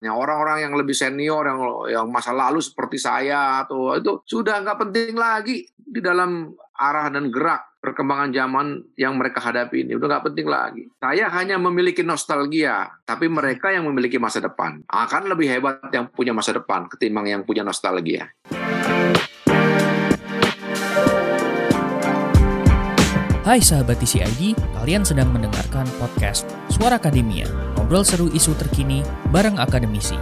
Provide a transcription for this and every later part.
Ya, orang-orang yang lebih senior yang yang masa lalu seperti saya atau itu sudah nggak penting lagi di dalam arah dan gerak perkembangan zaman yang mereka hadapi ini udah nggak penting lagi. Saya hanya memiliki nostalgia, tapi mereka yang memiliki masa depan akan lebih hebat yang punya masa depan ketimbang yang punya nostalgia. Hai sahabat TCID, kalian sedang mendengarkan podcast Suara Akademia, ngobrol seru isu terkini bareng akademisi.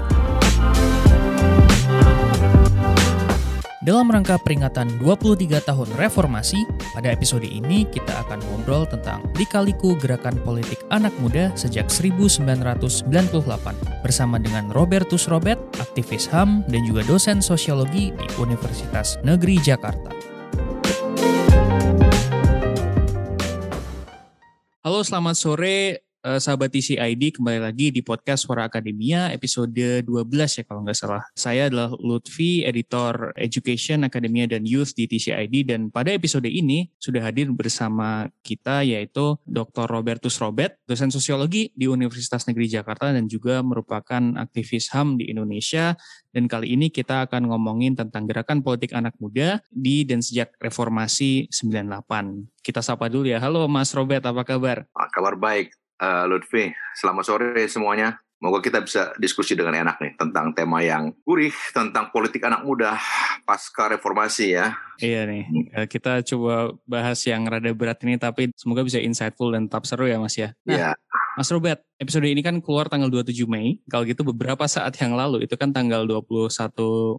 Dalam rangka peringatan 23 tahun reformasi, pada episode ini kita akan ngobrol tentang Likaliku Gerakan Politik Anak Muda sejak 1998 bersama dengan Robertus Robert, aktivis HAM dan juga dosen sosiologi di Universitas Negeri Jakarta. Halo, selamat sore uh, sahabat TCID. Kembali lagi di podcast Suara Akademia episode 12 ya kalau nggak salah. Saya adalah Lutfi, editor Education, Akademia, dan Youth di TCID. Dan pada episode ini sudah hadir bersama kita yaitu Dr. Robertus Robert, dosen sosiologi di Universitas Negeri Jakarta dan juga merupakan aktivis HAM di Indonesia. Dan kali ini kita akan ngomongin tentang gerakan politik anak muda di dan sejak reformasi 98. Kita sapa dulu ya. Halo Mas Robert, apa kabar? Ah, kabar baik, uh, Lutfi. Selamat sore semuanya. Moga kita bisa diskusi dengan enak nih tentang tema yang gurih tentang politik anak muda pasca reformasi ya. Iya nih, hmm. Eh, kita coba bahas yang rada berat ini tapi semoga bisa insightful dan tetap seru ya Mas ya. Nah, iya. Mas Robert, episode ini kan keluar tanggal 27 Mei. Kalau gitu beberapa saat yang lalu, itu kan tanggal 21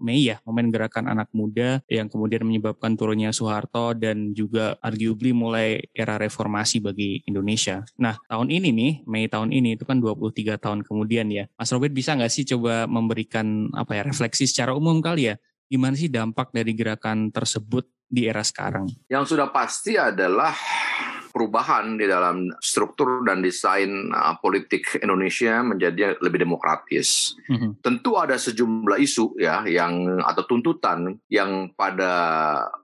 Mei ya, momen gerakan anak muda yang kemudian menyebabkan turunnya Soeharto dan juga arguably mulai era reformasi bagi Indonesia. Nah, tahun ini nih, Mei tahun ini, itu kan 23 tahun kemudian ya. Mas Robert bisa nggak sih coba memberikan apa ya refleksi secara umum kali ya, gimana sih dampak dari gerakan tersebut di era sekarang? Yang sudah pasti adalah perubahan di dalam struktur dan desain uh, politik Indonesia menjadi lebih demokratis. Mm-hmm. Tentu ada sejumlah isu ya yang atau tuntutan yang pada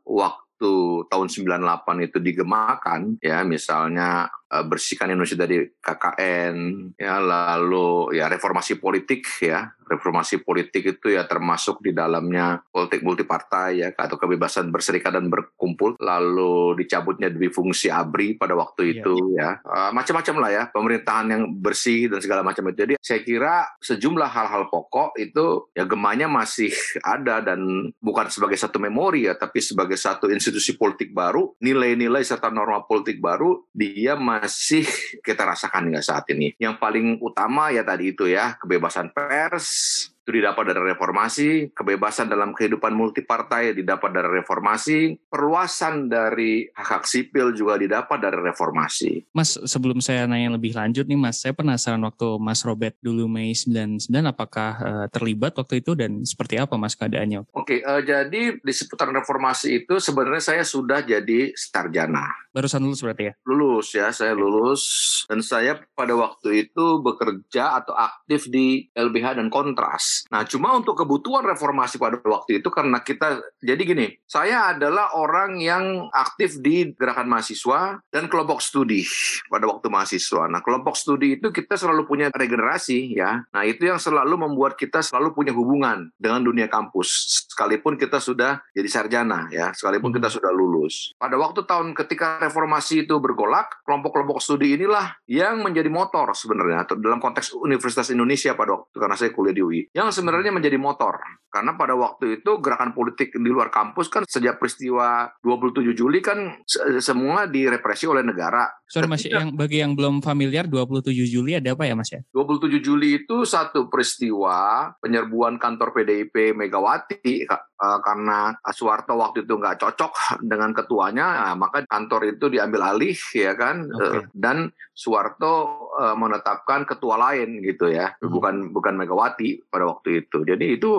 waktu tahun 98 itu digemakan ya misalnya bersihkan Indonesia dari KKN ya lalu ya reformasi politik ya. Reformasi politik itu ya termasuk di dalamnya politik multipartai ya atau kebebasan berserikat dan berkumpul. Lalu dicabutnya demi fungsi ABRI pada waktu iya. itu ya. Uh, macam-macam lah ya pemerintahan yang bersih dan segala macam itu. Jadi saya kira sejumlah hal-hal pokok itu ya gemanya masih ada dan bukan sebagai satu memori ya tapi sebagai satu institusi politik baru nilai-nilai serta norma politik baru dia masih kita rasakan hingga saat ini? Yang paling utama ya tadi itu ya kebebasan pers itu didapat dari reformasi, kebebasan dalam kehidupan multipartai didapat dari reformasi, perluasan dari hak-hak sipil juga didapat dari reformasi. Mas, sebelum saya nanya lebih lanjut nih Mas, saya penasaran waktu Mas Robert dulu Mei 99 apakah uh, terlibat waktu itu dan seperti apa Mas keadaannya? Oke, uh, jadi di seputaran reformasi itu sebenarnya saya sudah jadi sarjana. Barusan lulus berarti ya? Lulus ya, saya lulus dan saya pada waktu itu bekerja atau aktif di LBH dan Kontras. Nah, cuma untuk kebutuhan reformasi pada waktu itu karena kita jadi gini, saya adalah orang yang aktif di gerakan mahasiswa dan kelompok studi pada waktu mahasiswa. Nah, kelompok studi itu kita selalu punya regenerasi ya. Nah, itu yang selalu membuat kita selalu punya hubungan dengan dunia kampus sekalipun kita sudah jadi sarjana ya, sekalipun kita hmm. sudah lulus. Pada waktu tahun ketika reformasi itu bergolak, kelompok-kelompok studi inilah yang menjadi motor sebenarnya dalam konteks Universitas Indonesia pada waktu karena saya kuliah di UI. Yang yang sebenarnya menjadi motor. Karena pada waktu itu gerakan politik di luar kampus kan sejak peristiwa 27 Juli kan semua direpresi oleh negara. Sorry Mas, yang bagi yang belum familiar 27 Juli ada apa ya Mas ya? 27 Juli itu satu peristiwa penyerbuan kantor PDIP Megawati uh, karena Soeharto waktu itu nggak cocok dengan ketuanya, nah, maka kantor itu diambil alih ya kan, okay. uh, dan Soeharto uh, menetapkan ketua lain gitu ya, hmm. bukan bukan Megawati pada waktu itu. Jadi itu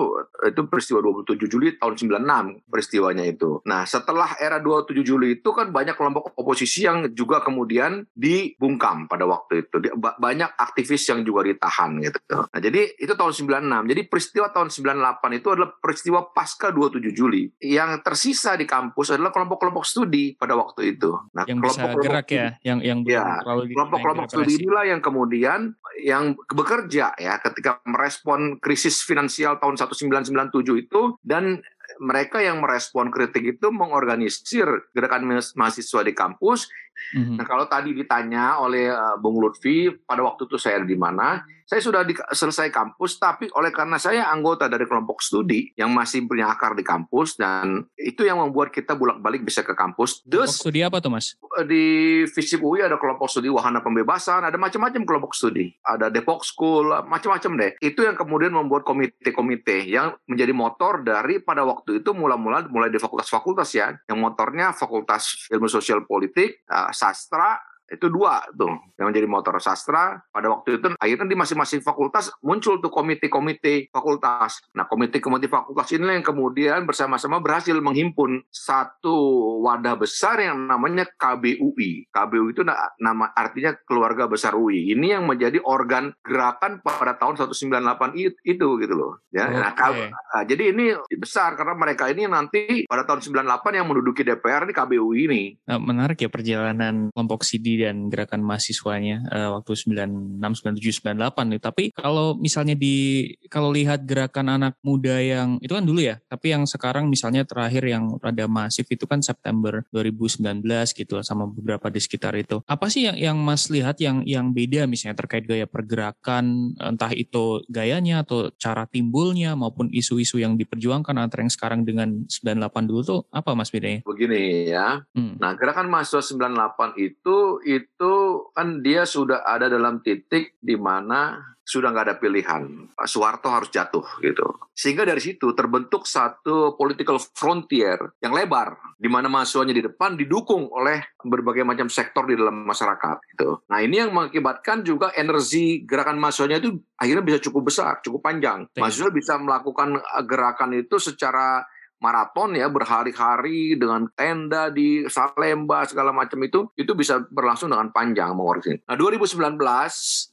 itu peristiwa 27 Juli tahun 96 peristiwanya itu. Nah setelah era 27 Juli itu kan banyak kelompok oposisi yang juga kemudian dibungkam pada waktu itu, banyak aktivis yang juga ditahan gitu. Nah jadi itu tahun 96. Jadi peristiwa tahun 98 itu adalah peristiwa pasca 27 Juli. Yang tersisa di kampus adalah kelompok-kelompok studi pada waktu itu. Nah, yang kelompok -kelompok bisa gerak ya, yang yang ya, kelompok-kelompok studi inilah yang kemudian yang bekerja ya ketika merespon krisis finansial tahun 1997 itu dan mereka yang merespon kritik itu mengorganisir gerakan mahasiswa di kampus. Mm-hmm. Nah, kalau tadi ditanya oleh uh, Bung Lutfi pada waktu itu saya di mana, saya sudah di, selesai kampus, tapi oleh karena saya anggota dari kelompok studi yang masih punya akar di kampus dan itu yang membuat kita bolak-balik bisa ke kampus. Kelompok studi apa tuh mas? Di FISIP UI ada kelompok studi wahana pembebasan, ada macam-macam kelompok studi, ada Depok School, macam-macam deh. Itu yang kemudian membuat komite-komite yang menjadi motor dari pada waktu itu mula-mula mulai di fakultas-fakultas ya, yang motornya fakultas ilmu sosial politik, uh, sastra, itu dua tuh yang menjadi motor sastra. Pada waktu itu akhirnya di masing-masing fakultas muncul tuh komite-komite fakultas. Nah komite-komite fakultas ini yang kemudian bersama-sama berhasil menghimpun satu wadah besar yang namanya KBUI KBUI itu nama artinya keluarga besar UI ini yang menjadi organ gerakan pada tahun 198 itu gitu loh ya. Okay. nah, nah jadi ini besar karena mereka ini nanti pada tahun 98 yang menduduki DPR ini KBUI ini. Nah, menarik ya perjalanan kelompok CD dan gerakan mahasiswanya uh, waktu 96, 97, 98 nih. Tapi kalau misalnya di kalau lihat gerakan anak muda yang itu kan dulu ya, tapi yang sekarang misalnya terakhir yang rada masif itu kan September 2019 gitu sama beberapa di sekitar itu. Apa sih yang yang Mas lihat yang yang beda misalnya terkait gaya pergerakan entah itu gayanya atau cara timbulnya maupun isu-isu yang diperjuangkan antara yang sekarang dengan 98 dulu tuh apa Mas bedanya? Begini ya. Hmm. Nah, gerakan mahasiswa 98 itu itu kan dia sudah ada dalam titik di mana sudah nggak ada pilihan. Pak Soeharto harus jatuh gitu. Sehingga dari situ terbentuk satu political frontier yang lebar di mana mahasiswanya di depan didukung oleh berbagai macam sektor di dalam masyarakat gitu. Nah, ini yang mengakibatkan juga energi gerakan mahasiswanya itu akhirnya bisa cukup besar, cukup panjang. Mahasiswa bisa melakukan gerakan itu secara maraton ya berhari-hari dengan tenda di Salemba segala macam itu itu bisa berlangsung dengan panjang mengurus Nah 2019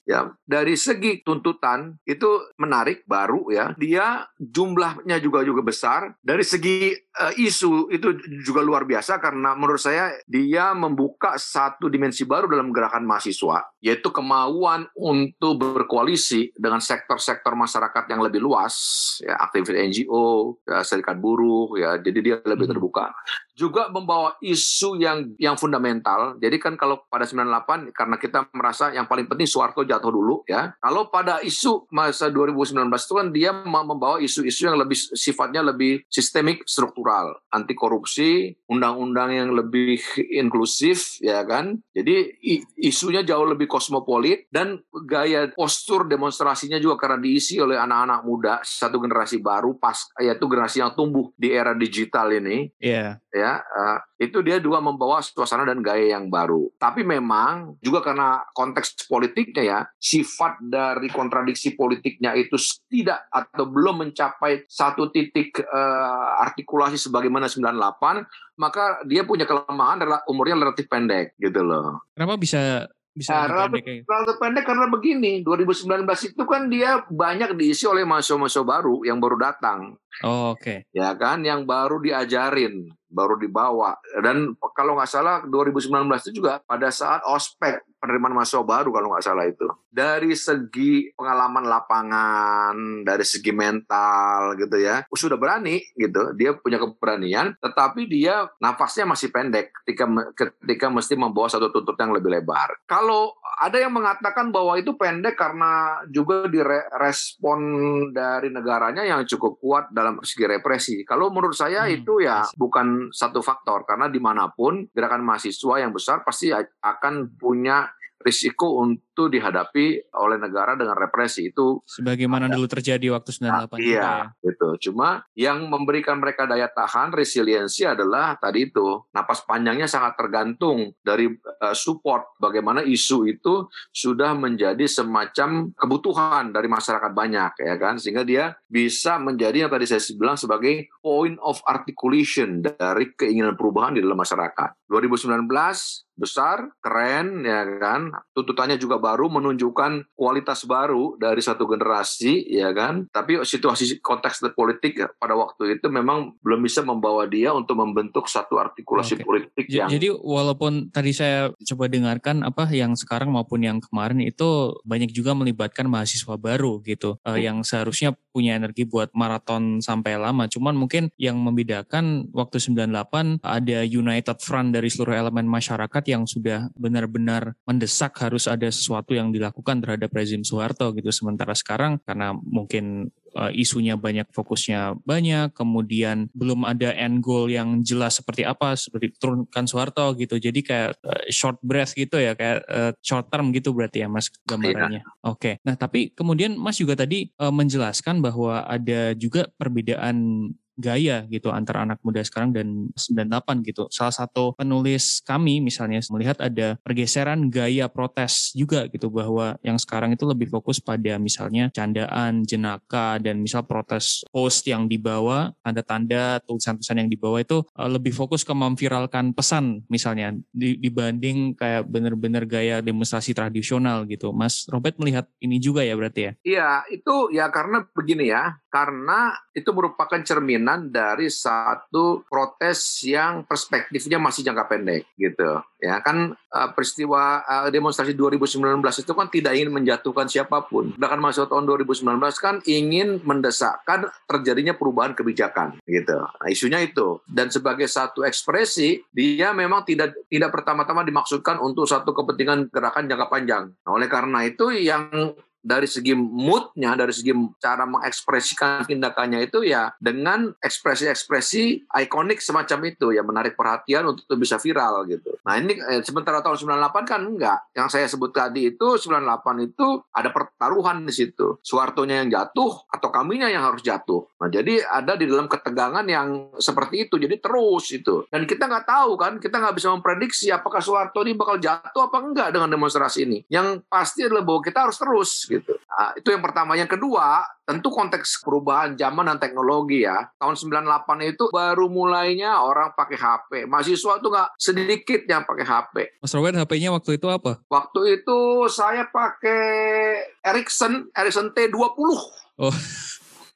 ya dari segi tuntutan itu menarik baru ya. Dia jumlahnya juga juga besar. Dari segi uh, isu itu juga luar biasa karena menurut saya dia membuka satu dimensi baru dalam gerakan mahasiswa yaitu kemauan untuk berkoalisi dengan sektor-sektor masyarakat yang lebih luas ya aktivis NGO ya, serikat buruh buruh ya. Jadi dia lebih hmm. terbuka. Juga membawa isu yang yang fundamental. Jadi kan kalau pada 98 karena kita merasa yang paling penting Soeharto jatuh dulu ya. Kalau pada isu masa 2019 itu kan dia membawa isu-isu yang lebih sifatnya lebih sistemik struktural. Anti korupsi undang-undang yang lebih inklusif ya kan. Jadi isunya jauh lebih kosmopolit dan gaya postur demonstrasinya juga karena diisi oleh anak-anak muda satu generasi baru pas yaitu generasi yang tumbuh di era digital ini, yeah. ya uh, itu dia juga membawa suasana dan gaya yang baru. Tapi memang juga karena konteks politiknya ya, sifat dari kontradiksi politiknya itu tidak atau belum mencapai satu titik uh, artikulasi sebagaimana 98, maka dia punya kelemahan adalah umurnya relatif pendek gitu loh. Kenapa bisa bisa nah, pendek, relatif pendek karena begini 2019 itu kan dia banyak diisi oleh mahasiswa-mahasiswa baru yang baru datang Oh, Oke. Okay. Ya kan, yang baru diajarin, baru dibawa. Dan kalau nggak salah 2019 itu juga pada saat ospek penerimaan mahasiswa baru kalau nggak salah itu. Dari segi pengalaman lapangan, dari segi mental gitu ya, sudah berani gitu. Dia punya keberanian, tetapi dia nafasnya masih pendek ketika ketika mesti membawa satu tuntut yang lebih lebar. Kalau ada yang mengatakan bahwa itu pendek karena juga direspon dari negaranya yang cukup kuat dalam segi represi. Kalau menurut saya hmm, itu ya bukan satu faktor. Karena di mana pun gerakan mahasiswa yang besar pasti akan punya risiko untuk dihadapi oleh negara dengan represi itu sebagaimana ada. dulu terjadi waktu 98 nah, iya ya. itu cuma yang memberikan mereka daya tahan resiliensi adalah tadi itu napas panjangnya sangat tergantung dari uh, support bagaimana isu itu sudah menjadi semacam kebutuhan dari masyarakat banyak ya kan sehingga dia bisa menjadi yang tadi saya bilang sebagai point of articulation dari keinginan perubahan di dalam masyarakat 2019 besar, keren, ya kan. Tuntutannya juga baru menunjukkan kualitas baru dari satu generasi ya kan tapi situasi konteks politik pada waktu itu memang belum bisa membawa dia untuk membentuk satu artikulasi okay. politik yang jadi walaupun tadi saya coba dengarkan apa yang sekarang maupun yang kemarin itu banyak juga melibatkan mahasiswa baru gitu hmm. uh, yang seharusnya punya energi buat maraton sampai lama. Cuman mungkin yang membedakan waktu 98 ada United Front dari seluruh elemen masyarakat yang sudah benar-benar mendesak harus ada sesuatu yang dilakukan terhadap rezim Soeharto gitu. Sementara sekarang karena mungkin uh, isunya banyak, fokusnya banyak, kemudian belum ada end goal yang jelas seperti apa, seperti turunkan Soeharto gitu. Jadi kayak uh, short breath gitu ya, kayak uh, short term gitu berarti ya Mas gambarannya. Iya. Oke. Okay. Nah, tapi kemudian Mas juga tadi uh, menjelaskan bahwa ada juga perbedaan gaya gitu antara anak muda sekarang dan 98 gitu. Salah satu penulis kami misalnya melihat ada pergeseran gaya protes juga gitu bahwa yang sekarang itu lebih fokus pada misalnya candaan, jenaka dan misal protes post yang dibawa, tanda-tanda, tulisan-tulisan yang dibawa itu uh, lebih fokus ke memviralkan pesan misalnya dibanding kayak bener-bener gaya demonstrasi tradisional gitu. Mas Robert melihat ini juga ya berarti ya? Iya, itu ya karena begini ya, karena itu merupakan cerminan dari satu protes yang perspektifnya masih jangka pendek gitu. Ya kan uh, peristiwa uh, demonstrasi 2019 itu kan tidak ingin menjatuhkan siapa pun. Bahkan masuk tahun 2019 kan ingin mendesakkan terjadinya perubahan kebijakan gitu. Nah, isunya itu. Dan sebagai satu ekspresi dia memang tidak tidak pertama-tama dimaksudkan untuk satu kepentingan gerakan jangka panjang. Nah, oleh karena itu yang dari segi moodnya, dari segi cara mengekspresikan tindakannya itu ya dengan ekspresi-ekspresi ikonik semacam itu ya menarik perhatian untuk bisa viral gitu. Nah ini eh, sementara tahun 98 kan enggak. Yang saya sebut tadi itu 98 itu ada pertaruhan di situ. Suartonya yang jatuh atau kaminya yang harus jatuh. Nah jadi ada di dalam ketegangan yang seperti itu. Jadi terus itu. Dan kita nggak tahu kan, kita nggak bisa memprediksi apakah Soeharto ini bakal jatuh apa enggak dengan demonstrasi ini. Yang pasti adalah bahwa kita harus terus gitu. Nah, itu yang pertama. Yang kedua, tentu konteks perubahan zaman dan teknologi ya. Tahun 98 itu baru mulainya orang pakai HP. Mahasiswa tuh nggak sedikit yang pakai HP. Mas Robert, HP-nya waktu itu apa? Waktu itu saya pakai Ericsson, Ericsson T20. Oh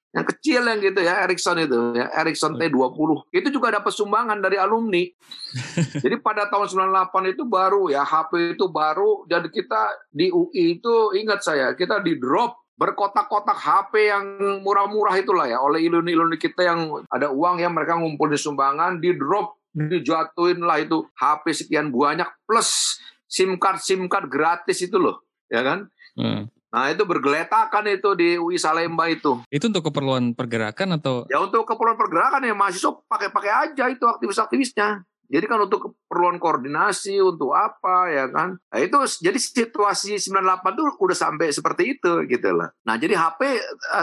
yang kecil yang gitu ya Ericsson itu ya Ericsson T20 itu juga dapat sumbangan dari alumni. Jadi pada tahun 98 itu baru ya HP itu baru. Dan kita di UI itu ingat saya kita di drop berkotak-kotak HP yang murah-murah itulah ya. Oleh iluni-iluni kita yang ada uang yang mereka ngumpul di sumbangan di drop dijatuhin lah itu HP sekian banyak plus SIM card SIM card gratis itu loh ya kan? Hmm. Nah itu bergeletakan itu di UI Salemba itu. Itu untuk keperluan pergerakan atau? Ya untuk keperluan pergerakan ya mahasiswa pakai-pakai aja itu aktivis-aktivisnya. Jadi kan untuk keperluan koordinasi, untuk apa ya kan. Nah itu jadi situasi 98 tuh udah sampai seperti itu gitu lah. Nah jadi HP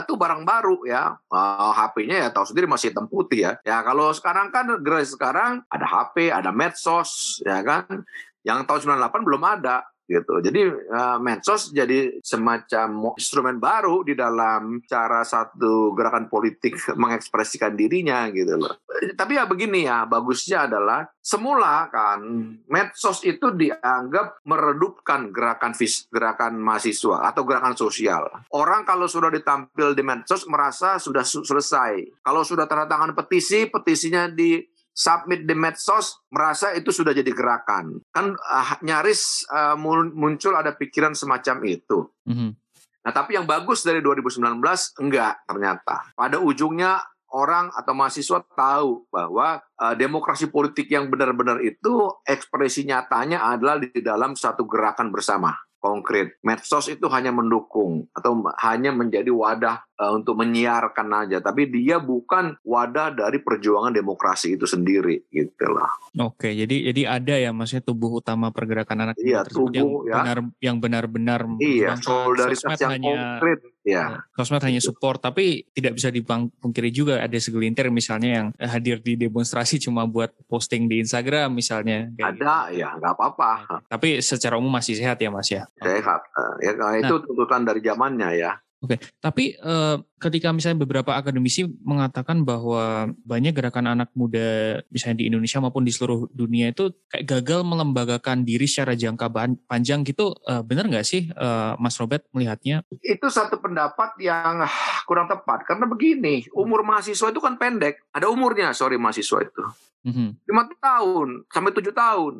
itu eh, barang baru ya. Uh, HP-nya ya tahu sendiri masih hitam putih ya. Ya kalau sekarang kan generasi sekarang ada HP, ada medsos ya kan. Yang tahun 98 belum ada gitu. Jadi uh, medsos jadi semacam instrumen baru di dalam cara satu gerakan politik mengekspresikan dirinya gitu loh. Tapi ya begini ya, bagusnya adalah semula kan medsos itu dianggap meredupkan gerakan gerakan mahasiswa atau gerakan sosial. Orang kalau sudah ditampil di medsos merasa sudah selesai. Kalau sudah tanda tangan petisi, petisinya di submit di medsos merasa itu sudah jadi gerakan. Kan uh, nyaris uh, muncul ada pikiran semacam itu. Mm-hmm. nah tapi yang bagus dari 2019 enggak ternyata. Pada ujungnya orang atau mahasiswa tahu bahwa uh, demokrasi politik yang benar-benar itu ekspresi nyatanya adalah di dalam satu gerakan bersama konkret. Medsos itu hanya mendukung atau hanya menjadi wadah uh, untuk menyiarkan aja, tapi dia bukan wadah dari perjuangan demokrasi itu sendiri, gitulah. Oke, jadi jadi ada ya maksudnya tubuh utama pergerakan anak iya, tubuh, yang ya. benar yang benar-benar iya, solidaritas yang hanya, konkret Ya. Sosmed hanya support, tapi tidak bisa dipungkiri juga ada segelintir misalnya yang hadir di demonstrasi cuma buat posting di Instagram misalnya. Ada, gitu. ya nggak apa-apa. Tapi secara umum masih sehat ya Mas ya? Sehat. Ya, nah, itu tuntutan dari zamannya ya. Oke, tapi uh, ketika misalnya beberapa akademisi mengatakan bahwa banyak gerakan anak muda misalnya di Indonesia maupun di seluruh dunia itu kayak gagal melembagakan diri secara jangka panjang gitu, uh, benar nggak sih uh, Mas Robert melihatnya? Itu satu pendapat yang kurang tepat karena begini, umur mahasiswa itu kan pendek, ada umurnya sorry mahasiswa itu. Mhm. lima tahun sampai tujuh tahun,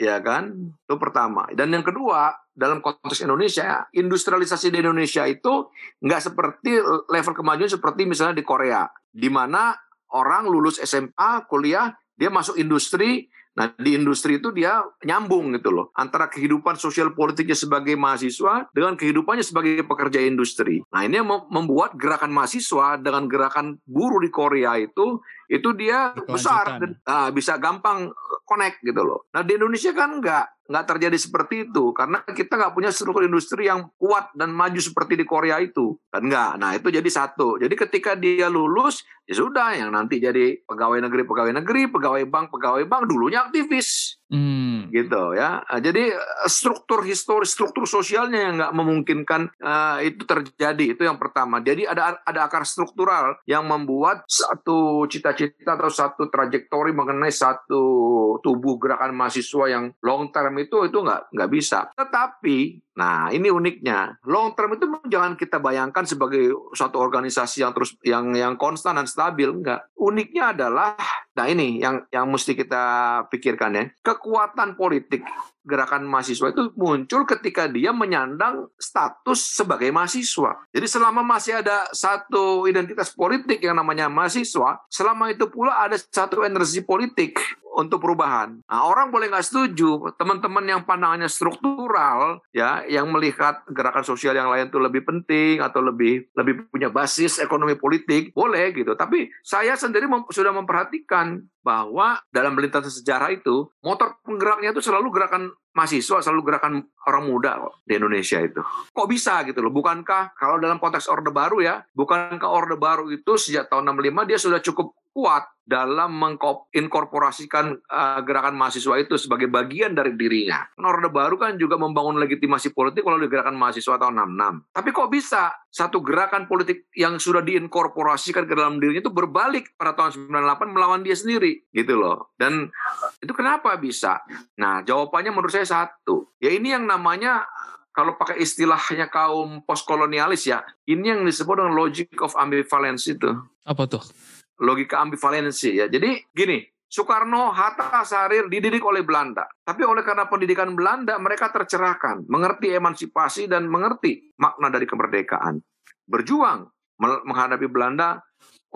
ya kan? Itu pertama. Dan yang kedua, dalam konteks Indonesia, industrialisasi di Indonesia itu nggak seperti level kemajuan seperti misalnya di Korea, di mana orang lulus SMA, kuliah, dia masuk industri, Nah, di industri itu dia nyambung gitu loh antara kehidupan sosial politiknya sebagai mahasiswa dengan kehidupannya sebagai pekerja industri. Nah, ini membuat gerakan mahasiswa dengan gerakan buruh di Korea itu itu dia besar dan uh, bisa gampang connect gitu loh. Nah, di Indonesia kan enggak nggak terjadi seperti itu. Karena kita nggak punya struktur industri yang kuat dan maju seperti di Korea itu. Kan nggak. Nah itu jadi satu. Jadi ketika dia lulus ya sudah yang nanti jadi pegawai negeri pegawai negeri pegawai bank pegawai bank dulunya aktivis Hmm. gitu ya. Nah, jadi eh, struktur historis, struktur sosialnya yang nggak memungkinkan uh, itu terjadi itu yang pertama. Jadi ada ada akar struktural yang membuat satu cita-cita atau satu trajektori mengenai satu tubuh gerakan mahasiswa yang long term itu itu nggak nggak bisa. Tetapi Nah, ini uniknya. Long term itu jangan kita bayangkan sebagai suatu organisasi yang terus yang yang konstan dan stabil, enggak. Uniknya adalah nah ini yang yang mesti kita pikirkan ya. Kekuatan politik gerakan mahasiswa itu muncul ketika dia menyandang status sebagai mahasiswa. Jadi selama masih ada satu identitas politik yang namanya mahasiswa, selama itu pula ada satu energi politik untuk perubahan. Nah, orang boleh nggak setuju, teman-teman yang pandangannya struktural, ya, yang melihat gerakan sosial yang lain itu lebih penting atau lebih lebih punya basis ekonomi politik, boleh gitu. Tapi saya sendiri mem sudah memperhatikan bahwa dalam lintasan sejarah itu motor penggeraknya itu selalu gerakan mahasiswa selalu gerakan orang muda kok di Indonesia itu. Kok bisa gitu loh? Bukankah kalau dalam konteks Orde Baru ya, bukankah Orde Baru itu sejak tahun 65 dia sudah cukup kuat dalam menginkorporasikan uh, gerakan mahasiswa itu sebagai bagian dari dirinya. Kan Orde Baru kan juga membangun legitimasi politik kalau gerakan mahasiswa tahun 66. Tapi kok bisa satu gerakan politik yang sudah diinkorporasikan ke dalam dirinya itu berbalik pada tahun 98 melawan dia sendiri gitu loh. Dan itu kenapa bisa? Nah, jawabannya menurut saya satu. Ya ini yang namanya kalau pakai istilahnya kaum postkolonialis ya, ini yang disebut dengan logic of ambivalence itu. Apa tuh? logika ambivalensi ya. Jadi gini, Soekarno, Hatta, Sarir dididik oleh Belanda. Tapi oleh karena pendidikan Belanda, mereka tercerahkan, mengerti emansipasi dan mengerti makna dari kemerdekaan. Berjuang menghadapi Belanda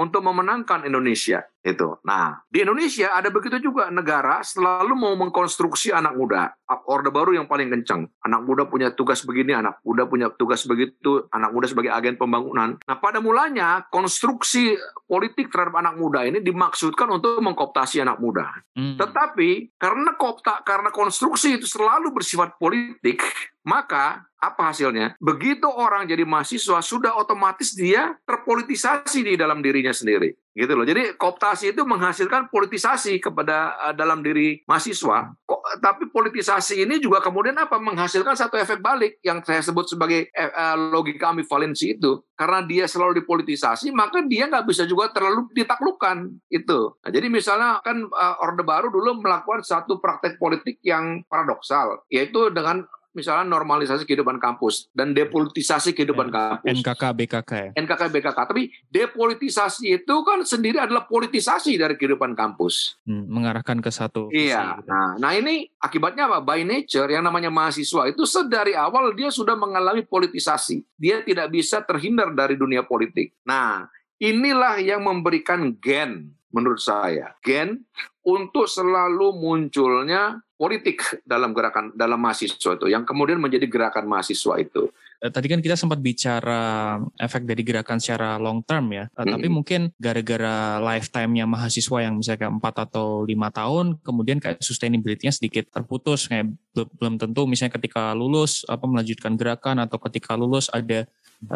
untuk memenangkan Indonesia itu. Nah, di Indonesia ada begitu juga negara selalu mau mengkonstruksi anak muda. Orde baru yang paling kencang. Anak muda punya tugas begini, anak muda punya tugas begitu, anak muda sebagai agen pembangunan. Nah, pada mulanya konstruksi politik terhadap anak muda ini dimaksudkan untuk mengkoptasi anak muda. Hmm. Tetapi karena kopta karena konstruksi itu selalu bersifat politik, maka apa hasilnya? Begitu orang jadi mahasiswa, sudah otomatis dia terpolitisasi di dalam dirinya sendiri. Gitu loh. Jadi kooptasi itu menghasilkan politisasi kepada uh, dalam diri mahasiswa. Kok, tapi politisasi ini juga kemudian apa? Menghasilkan satu efek balik yang saya sebut sebagai uh, logika ambivalensi itu. Karena dia selalu dipolitisasi, maka dia nggak bisa juga terlalu ditaklukkan. Itu. Nah, jadi misalnya kan uh, Orde Baru dulu melakukan satu praktek politik yang paradoksal, yaitu dengan misalnya normalisasi kehidupan kampus dan depolitisasi kehidupan ya, kampus. NKK BKK ya. NKK BKK. Tapi depolitisasi itu kan sendiri adalah politisasi dari kehidupan kampus. Hmm, mengarahkan ke satu. Iya. Gitu. Nah, nah ini akibatnya apa? By nature yang namanya mahasiswa itu sedari awal dia sudah mengalami politisasi. Dia tidak bisa terhindar dari dunia politik. Nah, inilah yang memberikan gen menurut saya gen untuk selalu munculnya politik dalam gerakan dalam mahasiswa itu yang kemudian menjadi gerakan mahasiswa itu. Eh, tadi kan kita sempat bicara efek dari gerakan secara long term ya, mm-hmm. tapi mungkin gara-gara lifetime-nya mahasiswa yang misalnya empat atau lima tahun, kemudian kayak sustainability-nya sedikit terputus, kayak belum tentu misalnya ketika lulus apa melanjutkan gerakan atau ketika lulus ada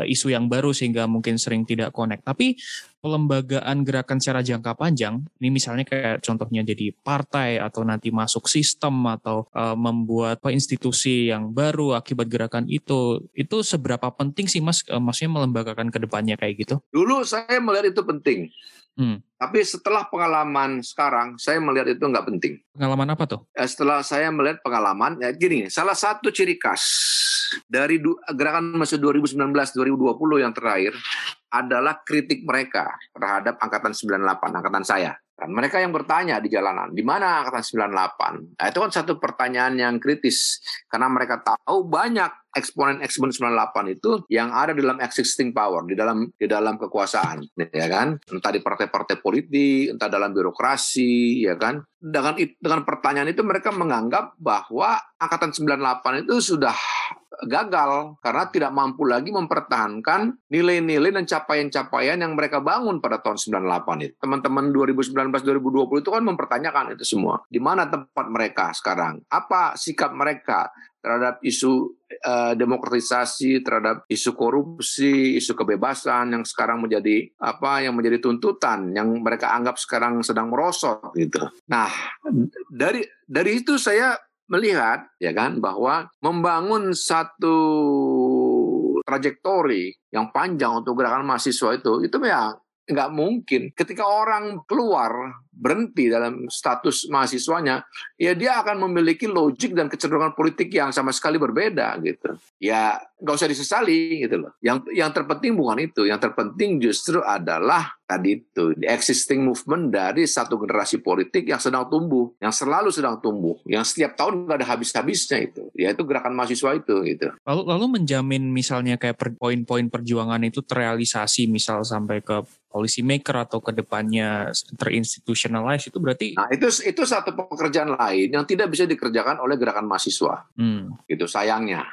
isu yang baru sehingga mungkin sering tidak connect. Tapi pelembagaan gerakan secara jangka panjang, ini misalnya kayak contohnya jadi partai atau nanti masuk sistem atau uh, membuat institusi yang baru akibat gerakan itu, itu seberapa penting sih mas, uh, maksudnya melembagakan ke depannya kayak gitu? Dulu saya melihat itu penting. Hmm. Tapi setelah pengalaman sekarang, saya melihat itu nggak penting. Pengalaman apa tuh? Ya, setelah saya melihat pengalaman, ya gini, salah satu ciri khas dari gerakan masa 2019-2020 yang terakhir adalah kritik mereka terhadap angkatan 98, angkatan saya. Dan mereka yang bertanya di jalanan, di mana angkatan 98? Nah, itu kan satu pertanyaan yang kritis karena mereka tahu banyak eksponen-eksponen 98 itu yang ada dalam existing power, di dalam di dalam kekuasaan, ya kan? Entah di partai-partai politik, entah dalam birokrasi, ya kan? Dengan dengan pertanyaan itu mereka menganggap bahwa angkatan 98 itu sudah gagal karena tidak mampu lagi mempertahankan nilai-nilai dan capaian-capaian yang mereka bangun pada tahun 98 itu. Teman-teman 2019-2020 itu kan mempertanyakan itu semua. Di mana tempat mereka sekarang? Apa sikap mereka terhadap isu uh, demokratisasi, terhadap isu korupsi, isu kebebasan yang sekarang menjadi apa yang menjadi tuntutan yang mereka anggap sekarang sedang merosot gitu. Nah, dari dari itu saya melihat ya kan bahwa membangun satu trajektori yang panjang untuk gerakan mahasiswa itu itu ya nggak mungkin. Ketika orang keluar berhenti dalam status mahasiswanya ya dia akan memiliki logik dan kecenderungan politik yang sama sekali berbeda gitu. Ya nggak usah disesali gitu loh. Yang yang terpenting bukan itu. Yang terpenting justru adalah tadi itu the existing movement dari satu generasi politik yang sedang tumbuh yang selalu sedang tumbuh yang setiap tahun nggak ada habis-habisnya itu. Yaitu gerakan mahasiswa itu gitu. Lalu lalu menjamin misalnya kayak poin-poin perjuangan itu terrealisasi misal sampai ke policy maker atau ke depannya terinstitutionalize itu berarti nah itu itu satu pekerjaan lain yang tidak bisa dikerjakan oleh gerakan mahasiswa hmm. itu sayangnya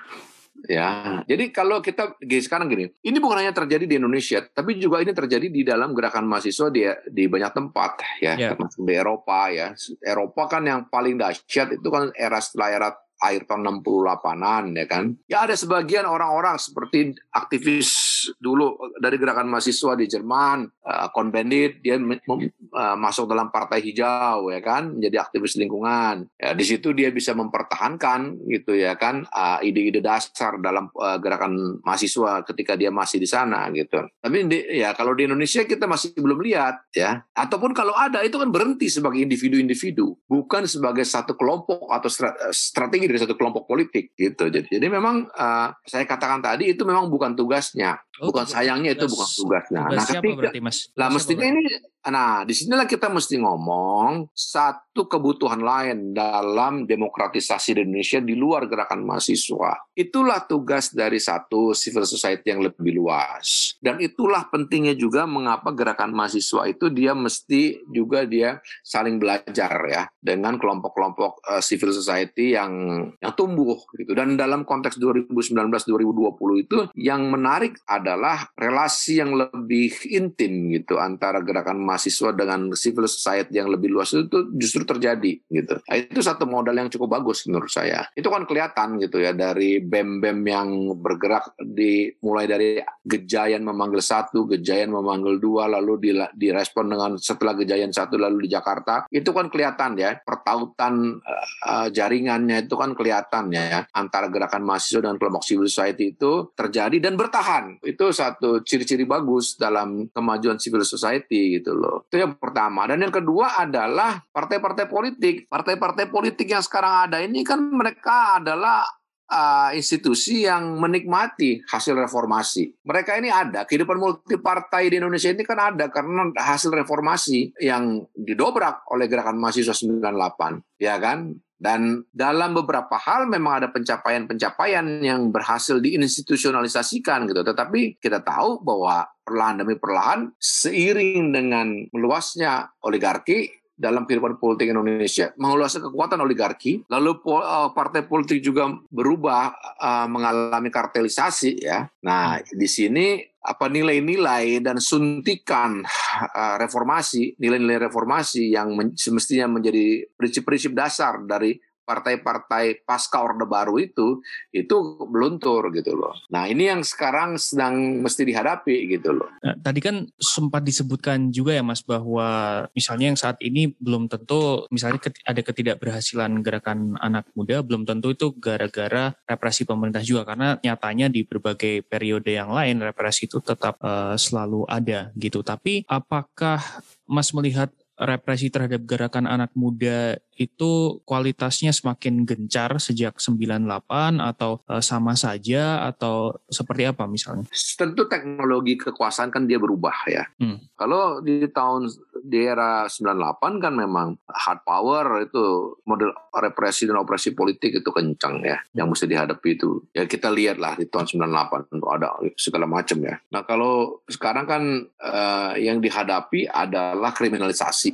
ya jadi kalau kita sekarang gini ini bukan hanya terjadi di Indonesia tapi juga ini terjadi di dalam gerakan mahasiswa di di banyak tempat ya yeah. termasuk di Eropa ya Eropa kan yang paling dahsyat itu kan era setelah era akhir tahun 68-an ya kan. Ya ada sebagian orang-orang seperti aktivis dulu dari gerakan mahasiswa di Jerman, uh, Bandit, dia uh, masuk dalam partai hijau ya kan, menjadi aktivis lingkungan. Ya, di situ dia bisa mempertahankan gitu ya kan uh, ide-ide dasar dalam uh, gerakan mahasiswa ketika dia masih di sana gitu. Tapi di, ya kalau di Indonesia kita masih belum lihat ya. Ataupun kalau ada itu kan berhenti sebagai individu-individu, bukan sebagai satu kelompok atau strategi dari satu kelompok politik gitu. Jadi, jadi memang uh, saya katakan tadi itu memang bukan tugasnya, bukan sayangnya itu bukan tugasnya. Tugas nah, ketika, berarti, Mas? Lah mestinya ini Nah, di sinilah kita mesti ngomong satu kebutuhan lain dalam demokratisasi di Indonesia di luar gerakan mahasiswa. Itulah tugas dari satu civil society yang lebih luas. Dan itulah pentingnya juga mengapa gerakan mahasiswa itu dia mesti juga dia saling belajar ya dengan kelompok-kelompok uh, civil society yang yang tumbuh gitu. Dan dalam konteks 2019-2020 itu yang menarik adalah relasi yang lebih intim gitu antara gerakan mahasiswa dengan civil society yang lebih luas itu justru terjadi gitu. Nah, itu satu modal yang cukup bagus menurut saya. Itu kan kelihatan gitu ya dari bem-bem yang bergerak di mulai dari Gejayan memanggil satu, Gejayan memanggil dua, lalu direspon dengan setelah Gejayan satu lalu di Jakarta. Itu kan kelihatan ya pertautan uh, jaringannya itu kan kelihatan ya antara gerakan mahasiswa dan kelompok civil society itu terjadi dan bertahan. Itu satu ciri-ciri bagus dalam kemajuan civil society gitu loh. Itu yang pertama. Dan yang kedua adalah partai-partai politik. Partai-partai politik yang sekarang ada ini kan mereka adalah uh, institusi yang menikmati hasil reformasi. Mereka ini ada, kehidupan multi partai di Indonesia ini kan ada karena hasil reformasi yang didobrak oleh gerakan mahasiswa 98, ya kan? Dan dalam beberapa hal memang ada pencapaian-pencapaian yang berhasil diinstitusionalisasikan gitu. Tetapi kita tahu bahwa perlahan demi perlahan seiring dengan meluasnya oligarki dalam kehidupan politik Indonesia, mengulasnya kekuatan oligarki, lalu uh, partai politik juga berubah uh, mengalami kartelisasi ya. Nah, di sini apa nilai-nilai dan suntikan uh, reformasi, nilai-nilai reformasi yang semestinya menjadi prinsip-prinsip dasar dari partai-partai pasca Orde Baru itu itu beluntur gitu loh. Nah ini yang sekarang sedang mesti dihadapi gitu loh. Nah, tadi kan sempat disebutkan juga ya Mas bahwa misalnya yang saat ini belum tentu misalnya ada ketidakberhasilan gerakan anak muda belum tentu itu gara-gara represi pemerintah juga karena nyatanya di berbagai periode yang lain represi itu tetap uh, selalu ada gitu. Tapi apakah Mas melihat represi terhadap gerakan anak muda itu kualitasnya semakin gencar sejak 98 atau uh, sama saja atau seperti apa misalnya? Tentu teknologi kekuasaan kan dia berubah ya. Hmm. Kalau di tahun di era 98 kan memang hard power itu model represi dan operasi politik itu kencang ya yang mesti dihadapi itu. Ya kita lihat lah di tahun 98 itu ada segala macam ya. Nah kalau sekarang kan uh, yang dihadapi adalah kriminalisasi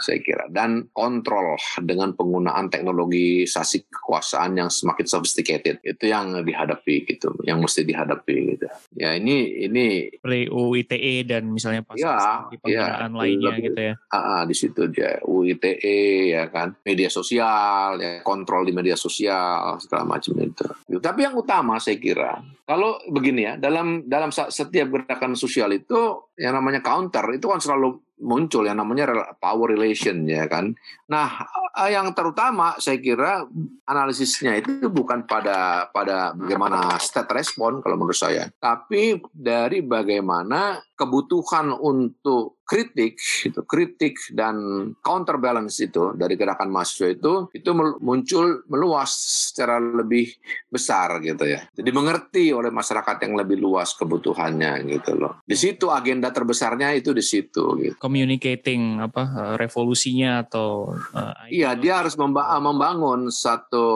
saya kira. Dan kontrol dengan penggunaan teknologi sasi kekuasaan yang semakin sophisticated. Itu yang dihadapi gitu yang mesti dihadapi gitu. Ya ini ini UU ITE dan misalnya pasal ya, di penggunaan ya, lainnya lebih, gitu ya. Uh, di situ dia UU ITE ya kan. Media sosial ya kontrol di media sosial segala macam itu. Tapi yang utama saya kira kalau begini ya dalam dalam setiap gerakan sosial itu yang namanya counter itu kan selalu muncul yang namanya power relation ya kan. Nah, eh, yang terutama saya kira analisisnya itu bukan pada pada bagaimana state respon kalau menurut saya, tapi dari bagaimana kebutuhan untuk kritik itu kritik dan counterbalance itu dari gerakan mahasiswa itu itu muncul meluas secara lebih besar gitu ya. Jadi mengerti oleh masyarakat yang lebih luas kebutuhannya gitu loh. Di situ agenda terbesarnya itu di situ gitu. Communicating apa eh, revolusinya atau uh, iya dia harus memba membangun satu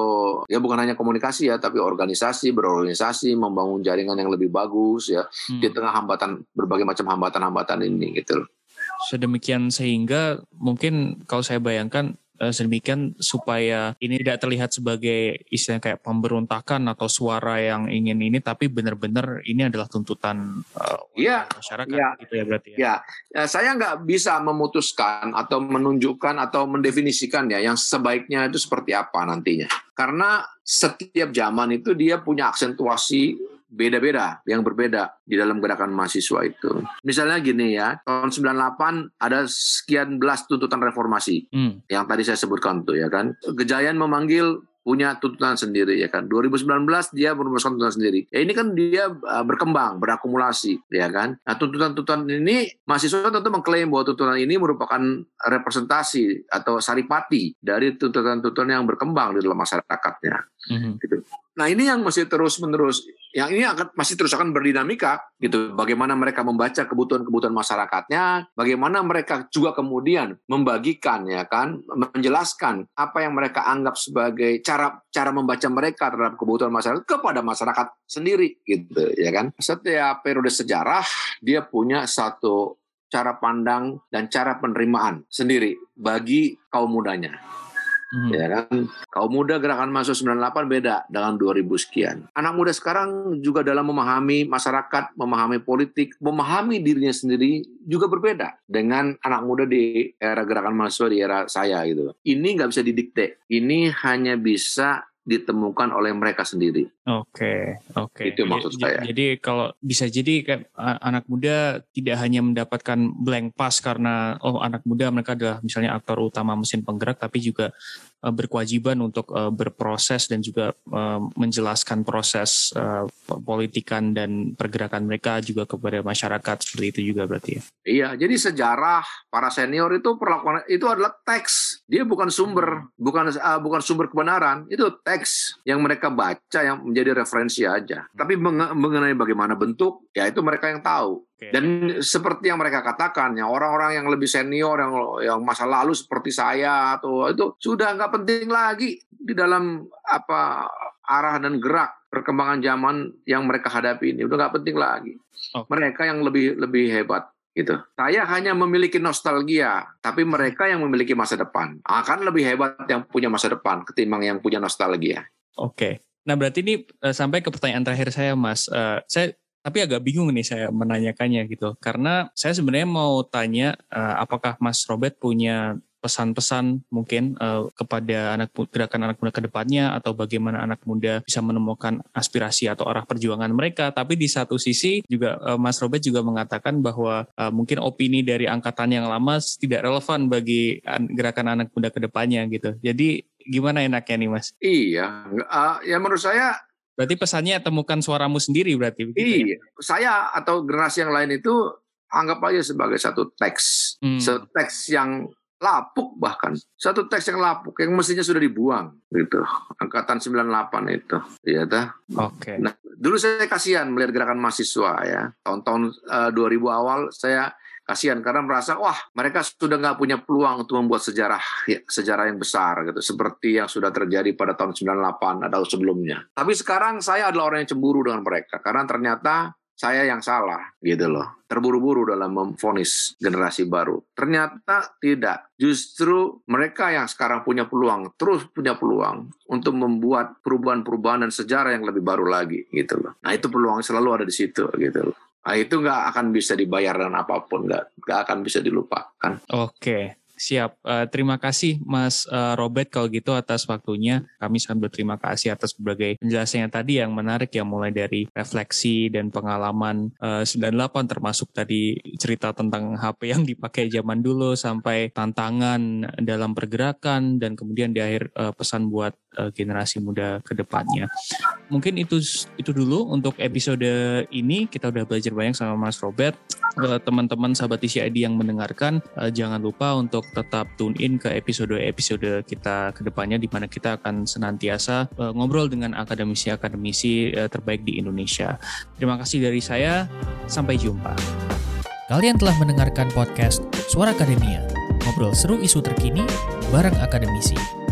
ya bukan hanya komunikasi ya tapi organisasi berorganisasi membangun jaringan yang lebih bagus ya hmm. di tengah hambatan berbagai macam hambatan-hambatan ini gitu loh sedemikian sehingga mungkin kalau saya bayangkan eh, sedemikian supaya ini tidak terlihat sebagai istilah kayak pemberontakan atau suara yang ingin ini tapi benar-benar ini adalah tuntutan uh, ya, masyarakat ya, gitu ya berarti ya. Ya, ya saya nggak bisa memutuskan atau menunjukkan atau mendefinisikan ya yang sebaiknya itu seperti apa nantinya. Karena setiap zaman itu dia punya aksentuasi beda-beda, yang berbeda di dalam gerakan mahasiswa itu. Misalnya gini ya, tahun 98 ada sekian belas tuntutan reformasi hmm. yang tadi saya sebutkan tuh ya kan. Gejayan memanggil punya tuntutan sendiri ya kan. 2019 dia merumuskan tuntutan sendiri. Ya ini kan dia uh, berkembang, berakumulasi ya kan. Nah tuntutan-tuntutan ini mahasiswa tentu mengklaim bahwa tuntutan ini merupakan representasi atau saripati dari tuntutan-tuntutan yang berkembang di dalam masyarakatnya. Mm -hmm. gitu. Nah ini yang masih terus menerus, yang ini akan masih terus akan berdinamika gitu. Bagaimana mereka membaca kebutuhan-kebutuhan masyarakatnya, bagaimana mereka juga kemudian membagikan ya kan, menjelaskan apa yang mereka anggap sebagai cara cara membaca mereka terhadap kebutuhan masyarakat kepada masyarakat sendiri gitu ya kan. Setiap periode sejarah dia punya satu cara pandang dan cara penerimaan sendiri bagi kaum mudanya. Hmm. Ya kan? Kaum muda gerakan masuk 98 beda dengan 2000 sekian. Anak muda sekarang juga dalam memahami masyarakat, memahami politik, memahami dirinya sendiri juga berbeda dengan anak muda di era gerakan mahasiswa di era saya gitu. Ini nggak bisa didikte. Ini hanya bisa ditemukan oleh mereka sendiri. Oke, okay, oke. Okay. Itu maksud saya. Jadi kalau bisa jadi kan anak muda tidak hanya mendapatkan blank pass karena oh anak muda mereka adalah misalnya aktor utama mesin penggerak tapi juga uh, berkewajiban untuk uh, berproses dan juga uh, menjelaskan proses uh, politikan dan pergerakan mereka juga kepada masyarakat seperti itu juga berarti ya. Iya, jadi sejarah para senior itu perlakuan itu adalah teks. Dia bukan sumber, bukan uh, bukan sumber kebenaran. Itu teks yang mereka baca yang menjadi referensi aja. Hmm. Tapi mengenai bagaimana bentuk, ya itu mereka yang tahu. Okay. Dan seperti yang mereka katakan, ya orang-orang yang lebih senior, yang yang masa lalu seperti saya atau itu sudah nggak penting lagi di dalam apa arah dan gerak perkembangan zaman yang mereka hadapi ini udah nggak penting lagi. Okay. Mereka yang lebih lebih hebat gitu. Saya hanya memiliki nostalgia, tapi mereka yang memiliki masa depan akan lebih hebat yang punya masa depan ketimbang yang punya nostalgia. Oke. Nah berarti ini uh, sampai ke pertanyaan terakhir saya, Mas. Uh, saya tapi agak bingung nih saya menanyakannya gitu, karena saya sebenarnya mau tanya uh, apakah Mas Robert punya pesan-pesan mungkin uh, kepada anak gerakan anak muda ke depannya atau bagaimana anak muda bisa menemukan aspirasi atau arah perjuangan mereka. Tapi di satu sisi juga uh, Mas Robert juga mengatakan bahwa uh, mungkin opini dari angkatan yang lama tidak relevan bagi gerakan anak muda ke depannya gitu. Jadi gimana enaknya nih Mas? Iya, uh, ya menurut saya Berarti pesannya temukan suaramu sendiri berarti ya? Iya, ya? saya atau generasi yang lain itu anggap aja sebagai satu teks, hmm. teks yang lapuk bahkan satu teks yang lapuk yang mestinya sudah dibuang gitu angkatan 98 itu ya dah oke okay. nah dulu saya kasihan melihat gerakan mahasiswa ya tahun-tahun uh, eh, 2000 awal saya kasihan karena merasa wah mereka sudah nggak punya peluang untuk membuat sejarah ya, sejarah yang besar gitu seperti yang sudah terjadi pada tahun 98 atau sebelumnya. Tapi sekarang saya adalah orang yang cemburu dengan mereka karena ternyata saya yang salah gitu loh. Terburu-buru dalam memfonis generasi baru. Ternyata tidak. Justru mereka yang sekarang punya peluang, terus punya peluang untuk membuat perubahan-perubahan dan sejarah yang lebih baru lagi gitu loh. Nah itu peluang selalu ada di situ gitu loh. Nah, itu nggak akan bisa dibayar dengan apa pun, nggak nggak akan bisa dilupakan. Oke, siap. Uh, terima kasih Mas uh, Robert kalau gitu atas waktunya. Kami sangat berterima kasih atas berbagai penjelasannya tadi yang menarik yang mulai dari refleksi dan pengalaman uh, 98 termasuk tadi cerita tentang HP yang dipakai zaman dulu sampai tantangan dalam pergerakan dan kemudian di akhir pesan buat uh, generasi muda ke depannya. Mungkin itu itu dulu untuk episode ini kita udah belajar banyak sama Mas Robert. Uh, teman-teman sahabat TCID yang mendengarkan uh, jangan lupa untuk tetap tune in ke episode-episode kita ke depannya di mana kita akan senantiasa uh, ngobrol dengan akademisi-akademisi uh, terbaik di Indonesia. Terima kasih dari saya. Sampai jumpa. Kalian telah mendengarkan podcast Suara Akademia. Ngobrol seru isu terkini bareng akademisi.